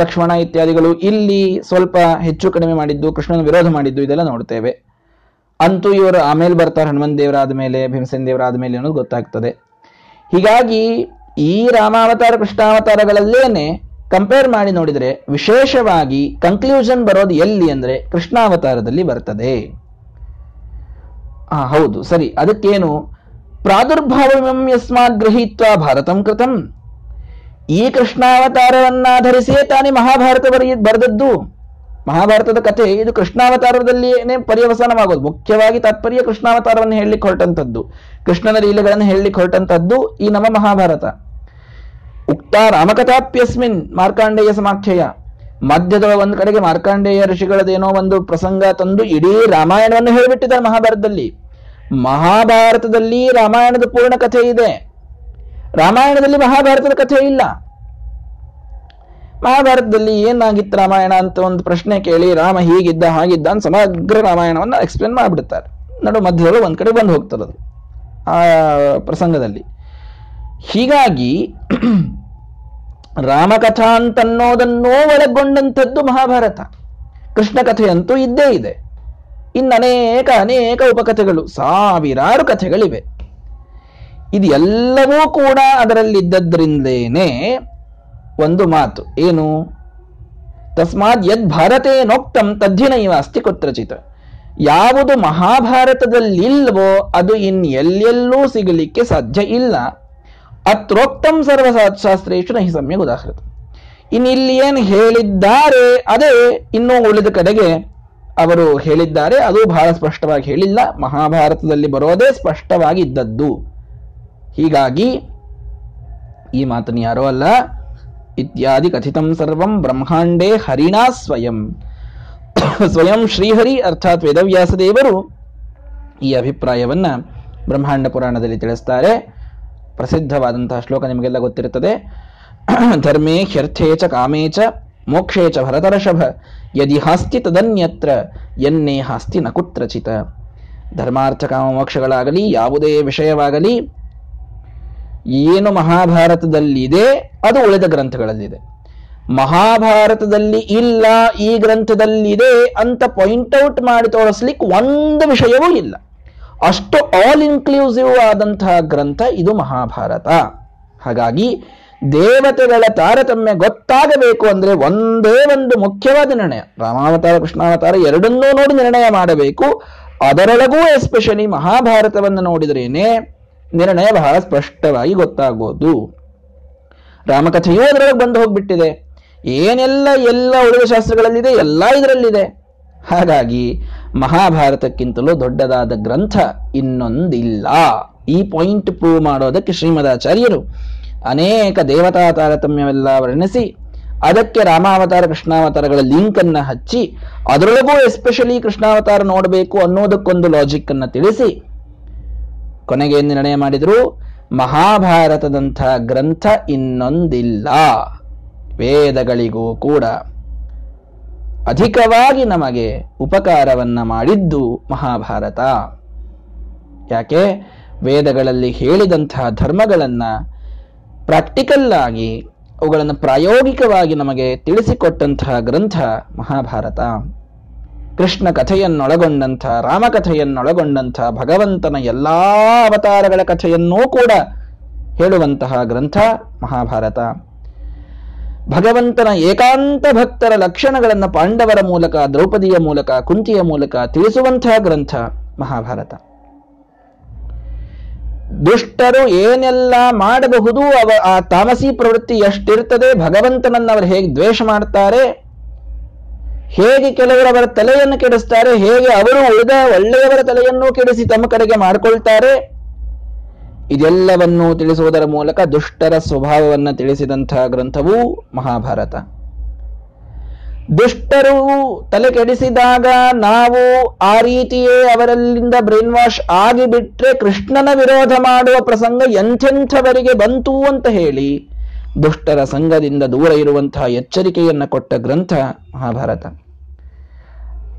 ಲಕ್ಷ್ಮಣ ಇತ್ಯಾದಿಗಳು ಇಲ್ಲಿ ಸ್ವಲ್ಪ ಹೆಚ್ಚು ಕಡಿಮೆ ಮಾಡಿದ್ದು, ಕೃಷ್ಣನ ವಿರೋಧ ಮಾಡಿದ್ದು, ಇದೆಲ್ಲ ನೋಡ್ತೇವೆ. ಅಂತೂ ಇವರು ಆಮೇಲೆ ಬರ್ತಾರೆ ಹನುಮಂತ ದೇವರಾದ ಮೇಲೆ, ಭೀಮಸೇನ ದೇವರಾದ ಮೇಲೆ ಅನ್ನೋದು ಗೊತ್ತಾಗ್ತದೆ. ಹೀಗಾಗಿ ಈ ರಾಮಾವತಾರ, ಕೃಷ್ಣಾವತಾರಗಳಲ್ಲೇನೆ ಕಂಪೇರ್ ಮಾಡಿ ನೋಡಿದರೆ ವಿಶೇಷವಾಗಿ ಕನ್ಕ್ಲೂಷನ್ ಬರೋದು ಎಲ್ಲಿ ಅಂದ್ರೆ ಕೃಷ್ಣಾವತಾರದಲ್ಲಿ ಬರ್ತದೆ. ಆ, ಹೌದು, ಸರಿ, ಅದಕ್ಕೇನು? ಪ್ರಾದುರ್ಭಾವಂ ಯಸ್ಮಾತ್ ಗೃಹೀತ್ವ ಭಾರತಂ ಕೃತಂ. ಈ ಕೃಷ್ಣಾವತಾರವನ್ನಾಧರಿಸಿಯೇ ತಾನೇ ಮಹಾಭಾರತ ಬರೆಯ, ಬರೆದದ್ದು. ಮಹಾಭಾರತದ ಕಥೆ, ಇದು ಕೃಷ್ಣಾವತಾರದಲ್ಲಿಯೇ ಪರ್ಯವಸಾನವಾಗೋದು. ಮುಖ್ಯವಾಗಿ ತಾತ್ಪರ್ಯ ಕೃಷ್ಣಾವತಾರವನ್ನು ಹೇಳಲಿಕ್ಕೆ ಹೊರಟಂಥದ್ದು. ಕೃಷ್ಣನ ಲೀಲೆಗಳನ್ನು ಹೇಳಲಿಕ್ಕೆ ಹೊರಟಂಥದ್ದು ಈ ನಮ್ಮ ಮಹಾಭಾರತ. ಉಕ್ತ ರಾಮಕಥಾಪ್ಯಸ್ಮಿನ್ ಮಾರ್ಕಾಂಡೇಯ ಸಮಾಖ್ಯಯ. ಮಧ್ಯದ ಒಂದು ಕಡೆಗೆ ಮಾರ್ಕಾಂಡೇಯ ಋಷಿಗಳದೇನೋ ಒಂದು ಪ್ರಸಂಗ ತಂದು ಇಡೀ ರಾಮಾಯಣವನ್ನು ಹೇಳಿಬಿಟ್ಟಿದ್ದಾರೆ ಮಹಾಭಾರತದಲ್ಲಿ. ಮಹಾಭಾರತದಲ್ಲಿ ರಾಮಾಯಣದ ಪೂರ್ಣ ಕಥೆ ಇದೆ. ರಾಮಾಯಣದಲ್ಲಿ ಮಹಾಭಾರತದ ಕಥೆ ಇಲ್ಲ. ಮಹಾಭಾರತದಲ್ಲಿ ಏನಾಗಿತ್ತು ರಾಮಾಯಣ ಅಂತ ಒಂದು ಪ್ರಶ್ನೆ ಕೇಳಿ ರಾಮ ಹೀಗಿದ್ದ ಹಾಗಿದ್ದ ಅಂತ ಸಮಗ್ರ ರಾಮಾಯಣವನ್ನು ಎಕ್ಸ್ಪ್ಲೇನ್ ಮಾಡಿಬಿಡ್ತಾರೆ. ನಡು ಮಧ್ಯದಲ್ಲಿ ಒಂದು ಕಡೆ ಬಂದು ಹೋಗ್ತದದು ಆ ಪ್ರಸಂಗದಲ್ಲಿ. ಹೀಗಾಗಿ ರಾಮಕಥಾ ಅಂತನ್ನೋದನ್ನೋ ಒಳಗೊಂಡಂಥದ್ದು ಮಹಾಭಾರತ. ಕೃಷ್ಣ ಕಥೆಯಂತೂ ಇದ್ದೇ ಇದೆ. ಇನ್ನು ಅನೇಕ ಅನೇಕ ಉಪಕಥೆಗಳು, ಸಾವಿರಾರು ಕಥೆಗಳಿವೆ. ಇದು ಎಲ್ಲವೂ ಕೂಡ ಅದರಲ್ಲಿದ್ದದ್ರಿಂದೇನೆ ಒಂದು ಮಾತು, ಏನು? ತಸ್ಮಾತ್ ಯದ್ ಭಾರತೇನೋಕ್ತಂ ತದ್ದಿನೈವ ಅಸ್ತಿ ಕುತ್ರಚಿತ. ಯಾವುದು ಮಹಾಭಾರತದಲ್ಲಿಲ್ವೋ ಅದು ಇನ್ ಎಲ್ಲೆಲ್ಲೂ ಸಿಗಲಿಕ್ಕೆ ಸಾಧ್ಯ ಇಲ್ಲ. ಅತ್ರೋಕ್ತಂ ಸರ್ವಶಾಸ್ತ್ರೇಶು ನಹಿ ಸಮ್ಯಕ್ ಉದಾಹೃತ ಇನ್ನು ಇಲ್ಲಿ ಏನು ಹೇಳಿದ್ದಾರೆ, ಅದೇ ಇನ್ನೂ ಉಳಿದ ಕಡೆಗೆ ಅವರು ಹೇಳಿದ್ದಾರೆ, ಅದು ಬಹಳ ಸ್ಪಷ್ಟವಾಗಿ ಹೇಳಿಲ್ಲ. ಮಹಾಭಾರತದಲ್ಲಿ ಬರೋದೇ ಸ್ಪಷ್ಟವಾಗಿ ಇದ್ದದ್ದು ಹೀಗಾಗಿ ಈ ಮಾತನ್ನು ಯಾರೋ ಅಲ್ಲ, ಇತ್ಯಾದಿ ಕಥಿತಂ ಸರ್ವಂ ಬ್ರಹ್ಮಾಂಡೇ ಹರಿಣಾ ಸ್ವಯಂ. ಸ್ವಯಂ ಶ್ರೀಹರಿ ಅರ್ಥಾತ್ ವೇದವ್ಯಾಸ ದೇವರು ಈ ಅಭಿಪ್ರಾಯವನ್ನ ಬ್ರಹ್ಮಾಂಡ ಪುರಾಣದಲ್ಲಿ ತಿಳಿಸ್ತಾರೆ. ಪ್ರಸಿದ್ಧವಾದಂತಹ ಶ್ಲೋಕ ನಿಮಗೆಲ್ಲ ಗೊತ್ತಿರುತ್ತದೆ. ಧರ್ಮೇ ಹ್ಯರ್ಥೇ ಚ ಕಾಮೇ ಚ ಮೋಕ್ಷೇ ಚ ಭರತರ್ಷಭ ಯದಿ ಹಾಸ್ತಿ ತದನ್ಯತ್ರ ಎನ್ನೇ ಹಾಸ್ತಿ ನ ಕುತ್ರಚಿತ. ಧರ್ಮಾರ್ಥ ಕಾಮ ಮೋಕ್ಷಗಳಾಗಲಿ, ಯಾವುದೇ ವಿಷಯವಾಗಲಿ, ಏನು ಮಹಾಭಾರತದಲ್ಲಿದೆ, ಅದು ಉಳಿದ ಗ್ರಂಥಗಳಲ್ಲಿದೆ. ಮಹಾಭಾರತದಲ್ಲಿ ಇಲ್ಲ, ಈ ಗ್ರಂಥದಲ್ಲಿದೆ ಅಂತ ಪಾಯಿಂಟ್ ಔಟ್ ಮಾಡಿ ತೋರಿಸ್ಲಿಕ್ಕೆ ಒಂದು ವಿಷಯವೂ ಇಲ್ಲ. ಅಷ್ಟು ಆಲ್ ಇನ್ಕ್ಲೂಸಿವ್ ಆದಂತಹ ಗ್ರಂಥ ಇದು ಮಹಾಭಾರತ. ಹಾಗಾಗಿ ದೇವತೆಗಳ ತಾರತಮ್ಯ ಗೊತ್ತಾಗಬೇಕು ಅಂದ್ರೆ ಒಂದೇ ಒಂದು ಮುಖ್ಯವಾದ ನಿರ್ಣಯ. ರಾಮಾವತಾರ, ಕೃಷ್ಣಾವತಾರ ಎರಡನ್ನೂ ನೋಡಿ ನಿರ್ಣಯ ಮಾಡಬೇಕು. ಅದರೊಳಗೂ ಎಸ್ಪೆಷಲಿ ಮಹಾಭಾರತವನ್ನು ನೋಡಿದ್ರೇನೆ ನಿರ್ಣಯ ಬಹಳ ಸ್ಪಷ್ಟವಾಗಿ ಗೊತ್ತಾಗೋದು. ರಾಮಕಥೆಯೂ ಅದರೊಳಗೆ ಬಂದು ಹೋಗ್ಬಿಟ್ಟಿದೆ. ಏನೆಲ್ಲ ಎಲ್ಲ ಉಳಿದ ಶಾಸ್ತ್ರಗಳಲ್ಲಿದೆ, ಎಲ್ಲ ಇದರಲ್ಲಿದೆ. ಹಾಗಾಗಿ ಮಹಾಭಾರತಕ್ಕಿಂತಲೂ ದೊಡ್ಡದಾದ ಗ್ರಂಥ ಇನ್ನೊಂದಿಲ್ಲ. ಈ ಪಾಯಿಂಟ್ ಪ್ರೂವ್ ಮಾಡೋದಕ್ಕೆ ಶ್ರೀಮದಾಚಾರ್ಯರು ಅನೇಕ ದೇವತಾ ತಾರತಮ್ಯವೆಲ್ಲ ವರ್ಣಿಸಿ, ಅದಕ್ಕೆ ರಾಮಾವತಾರ, ಕೃಷ್ಣಾವತಾರಗಳ ಲಿಂಕ್ ಅನ್ನ ಹಚ್ಚಿ, ಅದರೊಳಗೂ ಎಸ್ಪೆಷಲಿ ಕೃಷ್ಣಾವತಾರ ನೋಡಬೇಕು ಅನ್ನೋದಕ್ಕೊಂದು ಲಾಜಿಕ್ ಅನ್ನ ತಿಳಿಸಿ, ಕೊನೆಗೆ ನಿರ್ಣಯ ಮಾಡಿದ್ರು? ಮಹಾಭಾರತದಂಥ ಗ್ರಂಥ ಇನ್ನೊಂದಿಲ್ಲ. ವೇದಗಳಿಗೂ ಕೂಡ. ಅಧಿಕವಾಗಿ ನಮಗೆ ಉಪಕಾರವನ್ನ ಮಾಡಿದ್ದು ಮಹಾಭಾರತ. ಯಾಕೆ? ವೇದಗಳಲ್ಲಿ ಹೇಳಿದಂತಹ ಧರ್ಮಗಳನ್ನ ಪ್ರಾಕ್ಟಿಕಲ್ ಆಗಿ ಅವುಗಳನ್ನು ಪ್ರಾಯೋಗಿಕವಾಗಿ ನಮಗೆ ತಿಳಿಸಿಕೊಟ್ಟಂತಹ ಗ್ರಂಥ ಮಹಾಭಾರತ. ಕೃಷ್ಣ ಕಥೆಯನ್ನೊಳಗೊಂಡಂಥ ರಾಮಕಥೆಯನ್ನೊಳಗೊಂಡಂಥ ಭಗವಂತನ ಎಲ್ಲ ಅವತಾರಗಳ ಕಥೆಯನ್ನೂ ಕೂಡ ಹೇಳುವಂತಹ ಗ್ರಂಥ ಮಹಾಭಾರತ. ಭಗವಂತನ ಏಕಾಂತ ಭಕ್ತರ ಲಕ್ಷಣಗಳನ್ನು ಪಾಂಡವರ ಮೂಲಕ, ದ್ರೌಪದಿಯ ಮೂಲಕ, ಕುಂತಿಯ ಮೂಲಕ ತಿಳಿಸುವಂತಹ ಗ್ರಂಥ ಮಹಾಭಾರತ. ದುಷ್ಟರು ಏನೆಲ್ಲ ಮಾಡಬಹುದು ಅವ ಆ ತಾಮಸಿ ಪ್ರವೃತ್ತಿ ಎಷ್ಟಿರ್ತದೆ, ಭಗವಂತನನ್ನು ಅವರು ಹೇಗೆ ದ್ವೇಷ ಮಾಡ್ತಾರೆ, ಹೇಗೆ ಕೆಲವರು ಅವರ ತಲೆಯನ್ನು ಕೆಡಿಸ್ತಾರೆ, ಹೇಗೆ ಅವರು ಉಳಿದ ಒಳ್ಳೆಯವರ ತಲೆಯನ್ನು ಕೆಡಿಸಿ ತಮ್ಮ ಕಡೆಗೆ ಮಾಡಿಕೊಳ್ತಾರೆ ಇದೆಲ್ಲವನ್ನೂ ತಿಳಿಸುವುದರ ಮೂಲಕ ದುಷ್ಟರ ಸ್ವಭಾವವನ್ನು ತಿಳಿಸಿದಂತಹ ಗ್ರಂಥವು ಮಹಾಭಾರತ. ದುಷ್ಟರು ತಲೆ ಕೆಡಿಸಿದಾಗ ನಾವು ಆ ರೀತಿಯೇ ಅವರಲ್ಲಿಂದ ಬ್ರೈನ್ ವಾಶ್ ಆಗಿಬಿಟ್ರೆ ಕೃಷ್ಣನ ವಿರೋಧ ಮಾಡುವ ಪ್ರಸಂಗ ಎಂಥೆಂಥವರಿಗೆ ಬಂತು ಅಂತ ಹೇಳಿ ದುಷ್ಟರ ಸಂಘದಿಂದ ದೂರ ಇರುವಂತಹ ಎಚ್ಚರಿಕೆಯನ್ನು ಕೊಟ್ಟ ಗ್ರಂಥ ಮಹಾಭಾರತ.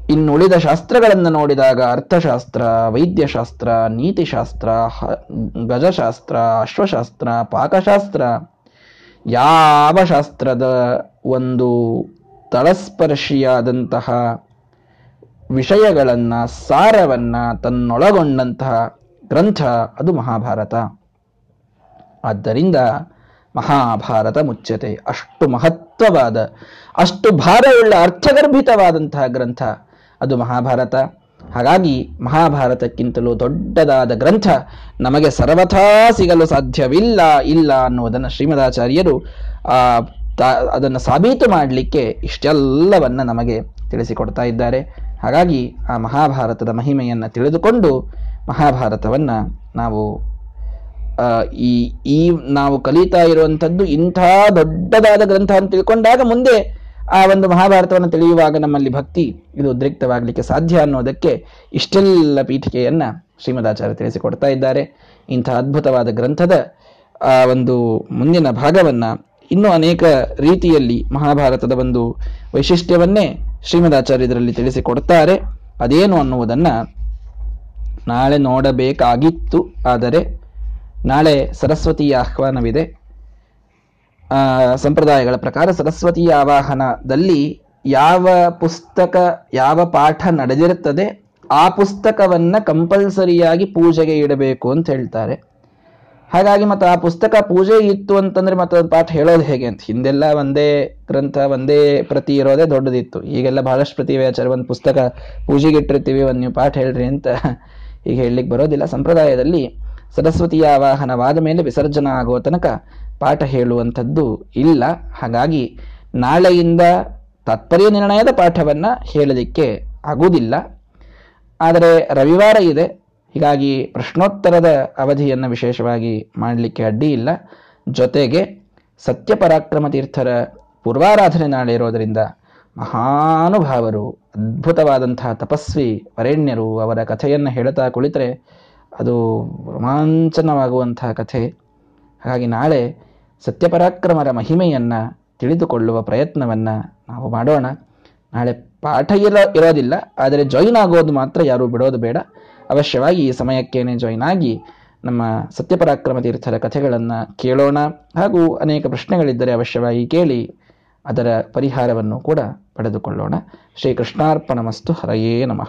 ಇನ್ನುಳಿದ ಶಾಸ್ತ್ರಗಳನ್ನು ನೋಡಿದಾಗ ಅರ್ಥಶಾಸ್ತ್ರ, ವೈದ್ಯಶಾಸ್ತ್ರ, ನೀತಿಶಾಸ್ತ್ರ ಗಜಶಾಸ್ತ್ರ, ಅಶ್ವಶಾಸ್ತ್ರ, ಪಾಕಶಾಸ್ತ್ರ. ಯಾವ ಶಾಸ್ತ್ರದ ಒಂದು ತಳಸ್ಪರ್ಶಿಯಾದಂತಹ ವಿಷಯಗಳನ್ನು, ಸಾರವನ್ನು ತನ್ನೊಳಗೊಂಡಂತಹ ಗ್ರಂಥ ಅದು ಮಹಾಭಾರತ. ಆದ್ದರಿಂದ ಮಹಾಭಾರತ ಮುಚ್ಚತೆ ಅಷ್ಟು ಮಹತ್ವವಾದ, ಅಷ್ಟು ಭಾರವುಳ್ಳ, ಅರ್ಥಗರ್ಭಿತವಾದಂತಹ ಗ್ರಂಥ. ಅದು ಮಹಾಭಾರತ. ಹಾಗಾಗಿ ಮಹಾಭಾರತಕ್ಕಿಂತಲೂ ದೊಡ್ಡದಾದ ಗ್ರಂಥ ನಮಗೆ ಸರ್ವಥಾ ಸಿಗಲು ಸಾಧ್ಯವಿಲ್ಲ, ಇಲ್ಲ ಅನ್ನುವುದನ್ನು ಶ್ರೀಮದಾಚಾರ್ಯರು, ಆ ಅದನ್ನು ಸಾಬೀತು ಮಾಡಲಿಕ್ಕೆ ಇಷ್ಟೆಲ್ಲವನ್ನು ನಮಗೆ ತಿಳಿಸಿಕೊಡ್ತಾ ಇದ್ದಾರೆ. ಹಾಗಾಗಿ ಆ ಮಹಾಭಾರತದ ಮಹಿಮೆಯನ್ನು ತಿಳಿದುಕೊಂಡು ಮಹಾಭಾರತವನ್ನು ನಾವು ಈ ಈ ನಾವು ಕಲಿತಾ ಇರುವಂಥದ್ದು ಇಂಥ ದೊಡ್ಡದಾದ ಗ್ರಂಥ ಅಂತ ತಿಳ್ಕೊಂಡಾಗ ಮುಂದೆ ಆ ಒಂದು ಮಹಾಭಾರತವನ್ನು ತಿಳಿಯುವಾಗ ನಮ್ಮಲ್ಲಿ ಭಕ್ತಿ ಇದು ಉದ್ರಿಕ್ತವಾಗಲಿಕ್ಕೆ ಸಾಧ್ಯ ಅನ್ನೋದಕ್ಕೆ ಇಷ್ಟೆಲ್ಲ ಪೀಠಿಕೆಯನ್ನ ಶ್ರೀಮದಾಚಾರ್ಯ ತಿಳಿಸಿಕೊಡ್ತಾ ಇದ್ದಾರೆ. ಇಂಥ ಅದ್ಭುತವಾದ ಗ್ರಂಥದ, ಆ, ಒಂದು ಮುಂದಿನ ಭಾಗವನ್ನ ಇನ್ನೂ ಅನೇಕ ರೀತಿಯಲ್ಲಿ ಮಹಾಭಾರತದ ಒಂದು ವೈಶಿಷ್ಟ್ಯವನ್ನೇ ಶ್ರೀಮದಾಚಾರ್ಯ ಇದರಲ್ಲಿ ತಿಳಿಸಿಕೊಡ್ತಾರೆ. ಅದೇನು ಅನ್ನುವುದನ್ನ ನಾಳೆ ನೋಡಬೇಕಾಗಿತ್ತು, ಆದರೆ ನಾಳೆ ಸರಸ್ವತಿಯ ಆಹ್ವಾನವಿದೆ. ಸಂಪ್ರದಾಯಗಳ ಪ್ರಕಾರ ಸರಸ್ವತಿಯ ಆವಾಹನದಲ್ಲಿ ಯಾವ ಪುಸ್ತಕ, ಯಾವ ಪಾಠ ನಡೆದಿರುತ್ತದೆ, ಆ ಪುಸ್ತಕವನ್ನ ಕಂಪಲ್ಸರಿಯಾಗಿ ಪೂಜೆಗೆ ಇಡಬೇಕು ಅಂತ ಹೇಳ್ತಾರೆ. ಹಾಗಾಗಿ ಮತ್ತೆ ಆ ಪುಸ್ತಕ ಪೂಜೆ ಇತ್ತು ಅಂತಂದ್ರೆ ಮತ್ತೆ ಅದು ಪಾಠ ಹೇಳೋದು ಹೇಗೆ ಅಂತ. ಹಿಂದೆಲ್ಲ ಒಂದೇ ಗ್ರಂಥ, ಒಂದೇ ಪ್ರತಿ ಇರೋದೇ ದೊಡ್ಡದಿತ್ತು. ಈಗೆಲ್ಲ ಬಹಳಷ್ಟು ಪ್ರತಿ ಆಚಾರ ಒಂದು ಪುಸ್ತಕ ಪೂಜೆಗೆ ಇಟ್ಟಿರ್ತೀವಿ, ಒಂದು ನೀವು ಪಾಠ ಹೇಳ್ರಿ ಅಂತ ಈಗ ಹೇಳಲಿಕ್ಕೆ ಬರೋದಿಲ್ಲ. ಸಂಪ್ರದಾಯದಲ್ಲಿ ಸರಸ್ವತಿಯ ಆವಾಹನವಾದ ಮೇಲೆ ವಿಸರ್ಜನ ಆಗುವ ತನಕ ಪಾಠ ಹೇಳುವಂಥದ್ದು ಇಲ್ಲ. ಹಾಗಾಗಿ ನಾಳೆಯಿಂದ ತಾತ್ಪರ್ಯ ನಿರ್ಣಯದ ಪಾಠವನ್ನು ಹೇಳಲಿಕ್ಕೆ ಆಗುವುದಿಲ್ಲ. ಆದರೆ ರವಿವಾರ ಇದೆ. ಹೀಗಾಗಿ ಪ್ರಶ್ನೋತ್ತರದ ಅವಧಿಯನ್ನು ವಿಶೇಷವಾಗಿ ಮಾಡಲಿಕ್ಕೆ ಅಡ್ಡಿ ಇಲ್ಲ. ಜೊತೆಗೆ ಸತ್ಯಪರಾಕ್ರಮ ತೀರ್ಥರ ಪೂರ್ವಾರಾಧನೆ ನಾಳೆ ಇರೋದರಿಂದ ಮಹಾನುಭಾವರು ಅದ್ಭುತವಾದಂತಹ ತಪಸ್ವಿ ವರೇಣ್ಯರು ಅವರ ಕಥೆಯನ್ನು ಹೇಳುತ್ತಾ ಕುಳಿತರೆ ಅದು ರೋಮಾಂಚನವಾಗುವಂತಹ ಕಥೆ. ಹಾಗಾಗಿ ನಾಳೆ ಸತ್ಯಪರಾಕ್ರಮರ ಮಹಿಮೆಯನ್ನು ತಿಳಿದುಕೊಳ್ಳುವ ಪ್ರಯತ್ನವನ್ನು ನಾವು ಮಾಡೋಣ. ನಾಳೆ ಪಾಠ ಇರೋ, ಇರೋದಿಲ್ಲ, ಆದರೆ ಜಾಯಿನ್ ಆಗೋದು ಮಾತ್ರ ಯಾರೂ ಬಿಡೋದು ಬೇಡ. ಅವಶ್ಯವಾಗಿ ಈ ಸಮಯಕ್ಕೇನೆ ಜಾಯಿನ್ ಆಗಿ ನಮ್ಮ ಸತ್ಯಪರಾಕ್ರಮ ತೀರ್ಥರ ಕಥೆಗಳನ್ನು ಕೇಳೋಣ. ಹಾಗೂ ಅನೇಕ ಪ್ರಶ್ನೆಗಳಿದ್ದರೆ ಅವಶ್ಯವಾಗಿ ಕೇಳಿ ಅದರ ಪರಿಹಾರವನ್ನು ಕೂಡ ಪಡೆದುಕೊಳ್ಳೋಣ. ಶ್ರೀ ಕೃಷ್ಣಾರ್ಪಣಮಸ್ತು ಹರಯೇ ನಮಃ.